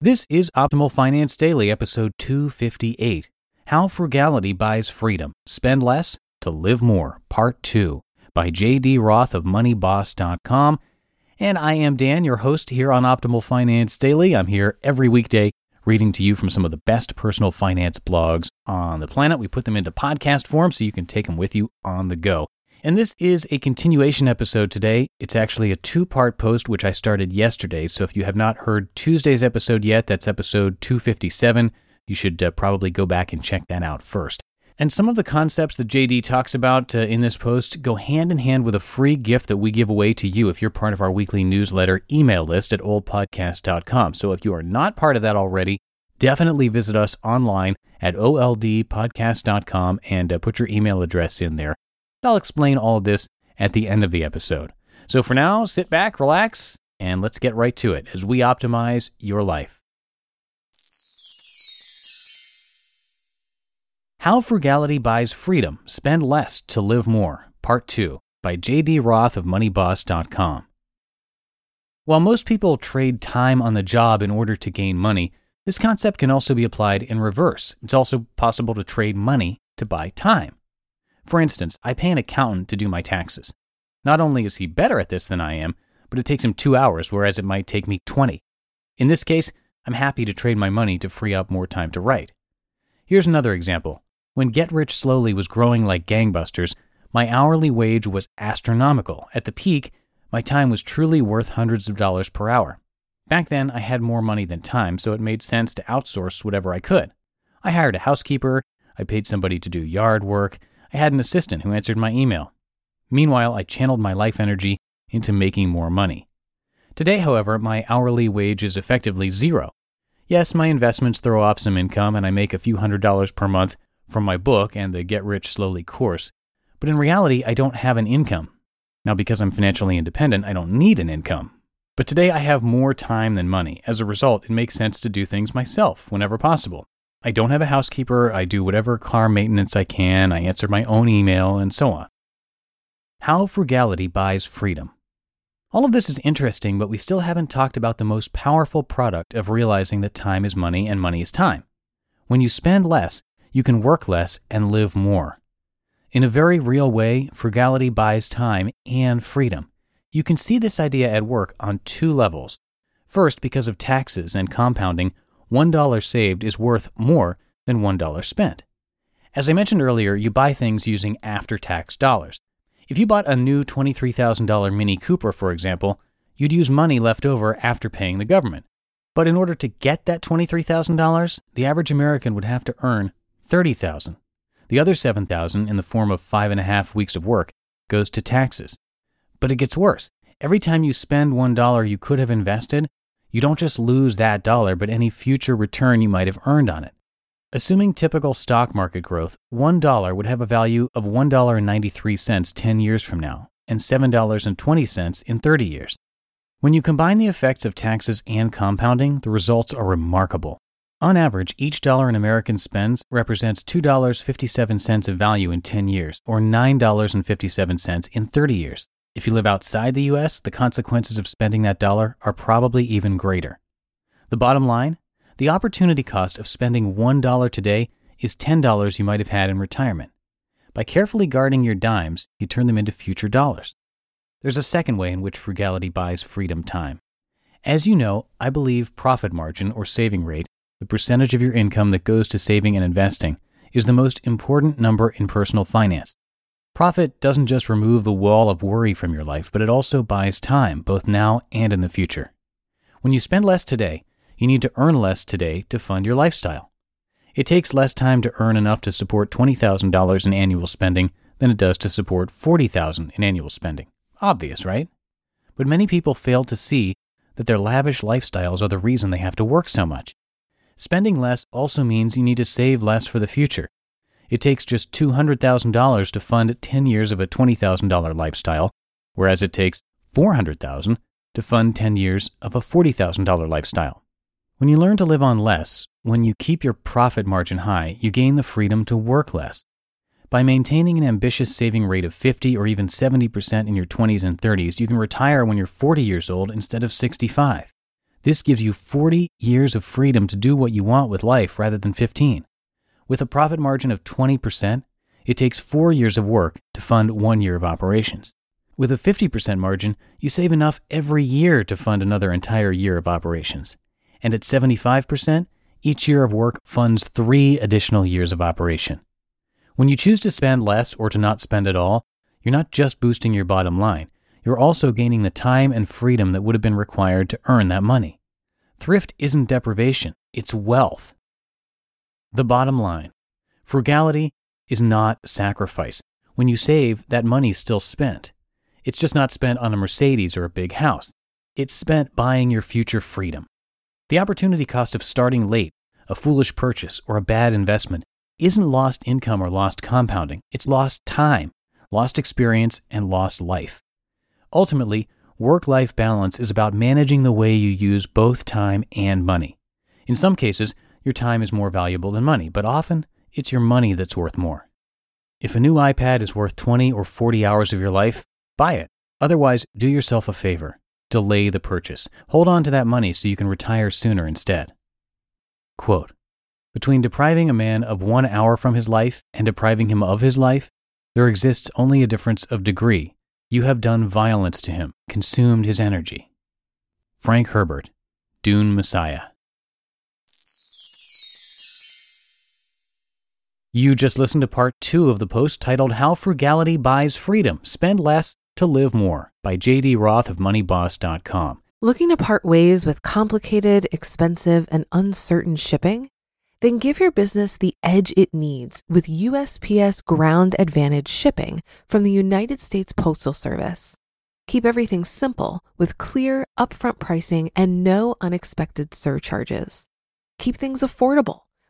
This is Optimal Finance Daily, episode 258 How Frugality Buys Freedom Spend Less to Live More, Part 2 by J.D. Roth of MoneyBoss.com. And I am Dan, your host here on Optimal Finance Daily. I'm here every weekday reading to you from some of the best personal finance blogs on the planet. We put them into podcast form so you can take them with you on the go. And this is a continuation episode today. It's actually a two part post, which I started yesterday. So if you have not heard Tuesday's episode yet, that's episode 257. You should uh, probably go back and check that out first. And some of the concepts that JD talks about uh, in this post go hand in hand with a free gift that we give away to you if you're part of our weekly newsletter email list at oldpodcast.com. So if you are not part of that already, definitely visit us online at oldpodcast.com and uh, put your email address in there. I'll explain all of this at the end of the episode. So for now, sit back, relax, and let's get right to it as we optimize your life. How Frugality Buys Freedom Spend Less to Live More, Part 2 by J.D. Roth of MoneyBoss.com. While most people trade time on the job in order to gain money, this concept can also be applied in reverse. It's also possible to trade money to buy time. For instance, I pay an accountant to do my taxes. Not only is he better at this than I am, but it takes him two hours, whereas it might take me 20. In this case, I'm happy to trade my money to free up more time to write. Here's another example. When Get Rich Slowly was growing like gangbusters, my hourly wage was astronomical. At the peak, my time was truly worth hundreds of dollars per hour. Back then, I had more money than time, so it made sense to outsource whatever I could. I hired a housekeeper, I paid somebody to do yard work, I had an assistant who answered my email. Meanwhile, I channeled my life energy into making more money. Today, however, my hourly wage is effectively zero. Yes, my investments throw off some income and I make a few hundred dollars per month from my book and the Get Rich Slowly course, but in reality, I don't have an income. Now, because I'm financially independent, I don't need an income. But today I have more time than money. As a result, it makes sense to do things myself whenever possible. I don't have a housekeeper. I do whatever car maintenance I can. I answer my own email, and so on. How frugality buys freedom. All of this is interesting, but we still haven't talked about the most powerful product of realizing that time is money and money is time. When you spend less, you can work less and live more. In a very real way, frugality buys time and freedom. You can see this idea at work on two levels. First, because of taxes and compounding, $1 saved is worth more than $1 spent. As I mentioned earlier, you buy things using after tax dollars. If you bought a new $23,000 Mini Cooper, for example, you'd use money left over after paying the government. But in order to get that $23,000, the average American would have to earn $30,000. The other $7,000 in the form of five and a half weeks of work goes to taxes. But it gets worse. Every time you spend $1 you could have invested, you don't just lose that dollar, but any future return you might have earned on it. Assuming typical stock market growth, $1 would have a value of $1.93 10 years from now, and $7.20 in 30 years. When you combine the effects of taxes and compounding, the results are remarkable. On average, each dollar an American spends represents $2.57 of value in 10 years, or $9.57 in 30 years. If you live outside the US, the consequences of spending that dollar are probably even greater. The bottom line the opportunity cost of spending $1 today is $10 you might have had in retirement. By carefully guarding your dimes, you turn them into future dollars. There's a second way in which frugality buys freedom time. As you know, I believe profit margin or saving rate, the percentage of your income that goes to saving and investing, is the most important number in personal finance. Profit doesn't just remove the wall of worry from your life, but it also buys time, both now and in the future. When you spend less today, you need to earn less today to fund your lifestyle. It takes less time to earn enough to support $20,000 in annual spending than it does to support $40,000 in annual spending. Obvious, right? But many people fail to see that their lavish lifestyles are the reason they have to work so much. Spending less also means you need to save less for the future. It takes just $200,000 to fund 10 years of a $20,000 lifestyle, whereas it takes $400,000 to fund 10 years of a $40,000 lifestyle. When you learn to live on less, when you keep your profit margin high, you gain the freedom to work less. By maintaining an ambitious saving rate of 50 or even 70% in your 20s and 30s, you can retire when you're 40 years old instead of 65. This gives you 40 years of freedom to do what you want with life rather than 15. With a profit margin of 20%, it takes four years of work to fund one year of operations. With a 50% margin, you save enough every year to fund another entire year of operations. And at 75%, each year of work funds three additional years of operation. When you choose to spend less or to not spend at all, you're not just boosting your bottom line, you're also gaining the time and freedom that would have been required to earn that money. Thrift isn't deprivation, it's wealth. The bottom line frugality is not sacrifice. When you save, that money's still spent. It's just not spent on a Mercedes or a big house. It's spent buying your future freedom. The opportunity cost of starting late, a foolish purchase, or a bad investment isn't lost income or lost compounding, it's lost time, lost experience, and lost life. Ultimately, work life balance is about managing the way you use both time and money. In some cases, your time is more valuable than money, but often it's your money that's worth more. If a new iPad is worth 20 or 40 hours of your life, buy it. Otherwise, do yourself a favor. Delay the purchase. Hold on to that money so you can retire sooner instead. Quote between depriving a man of one hour from his life and depriving him of his life, there exists only a difference of degree. You have done violence to him, consumed his energy. Frank Herbert, Dune Messiah. You just listened to part two of the post titled How Frugality Buys Freedom Spend Less to Live More by JD Roth of MoneyBoss.com. Looking to part ways with complicated, expensive, and uncertain shipping? Then give your business the edge it needs with USPS Ground Advantage shipping from the United States Postal Service. Keep everything simple with clear, upfront pricing and no unexpected surcharges. Keep things affordable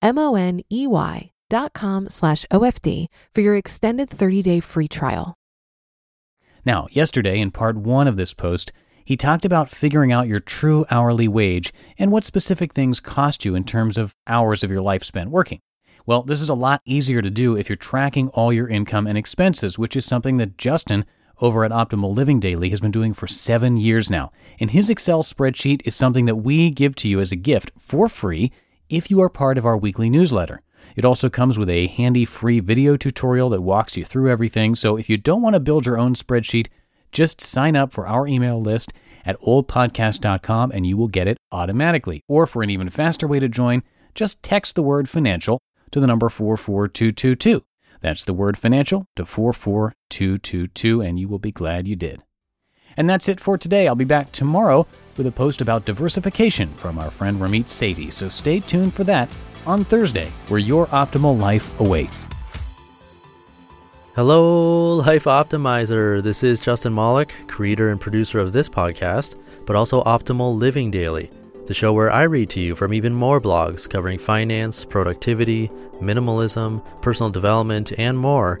M O N E Y dot com slash OFD for your extended 30 day free trial. Now, yesterday in part one of this post, he talked about figuring out your true hourly wage and what specific things cost you in terms of hours of your life spent working. Well, this is a lot easier to do if you're tracking all your income and expenses, which is something that Justin over at Optimal Living Daily has been doing for seven years now. And his Excel spreadsheet is something that we give to you as a gift for free if you are part of our weekly newsletter. It also comes with a handy free video tutorial that walks you through everything. So if you don't want to build your own spreadsheet, just sign up for our email list at oldpodcast.com and you will get it automatically. Or for an even faster way to join, just text the word financial to the number 44222. That's the word financial to 44222, and you will be glad you did. And that's it for today. I'll be back tomorrow with a post about diversification from our friend Ramit Sethi. So stay tuned for that on Thursday, where your optimal life awaits. Hello, Life Optimizer. This is Justin Malik, creator and producer of this podcast, but also Optimal Living Daily, the show where I read to you from even more blogs covering finance, productivity, minimalism, personal development, and more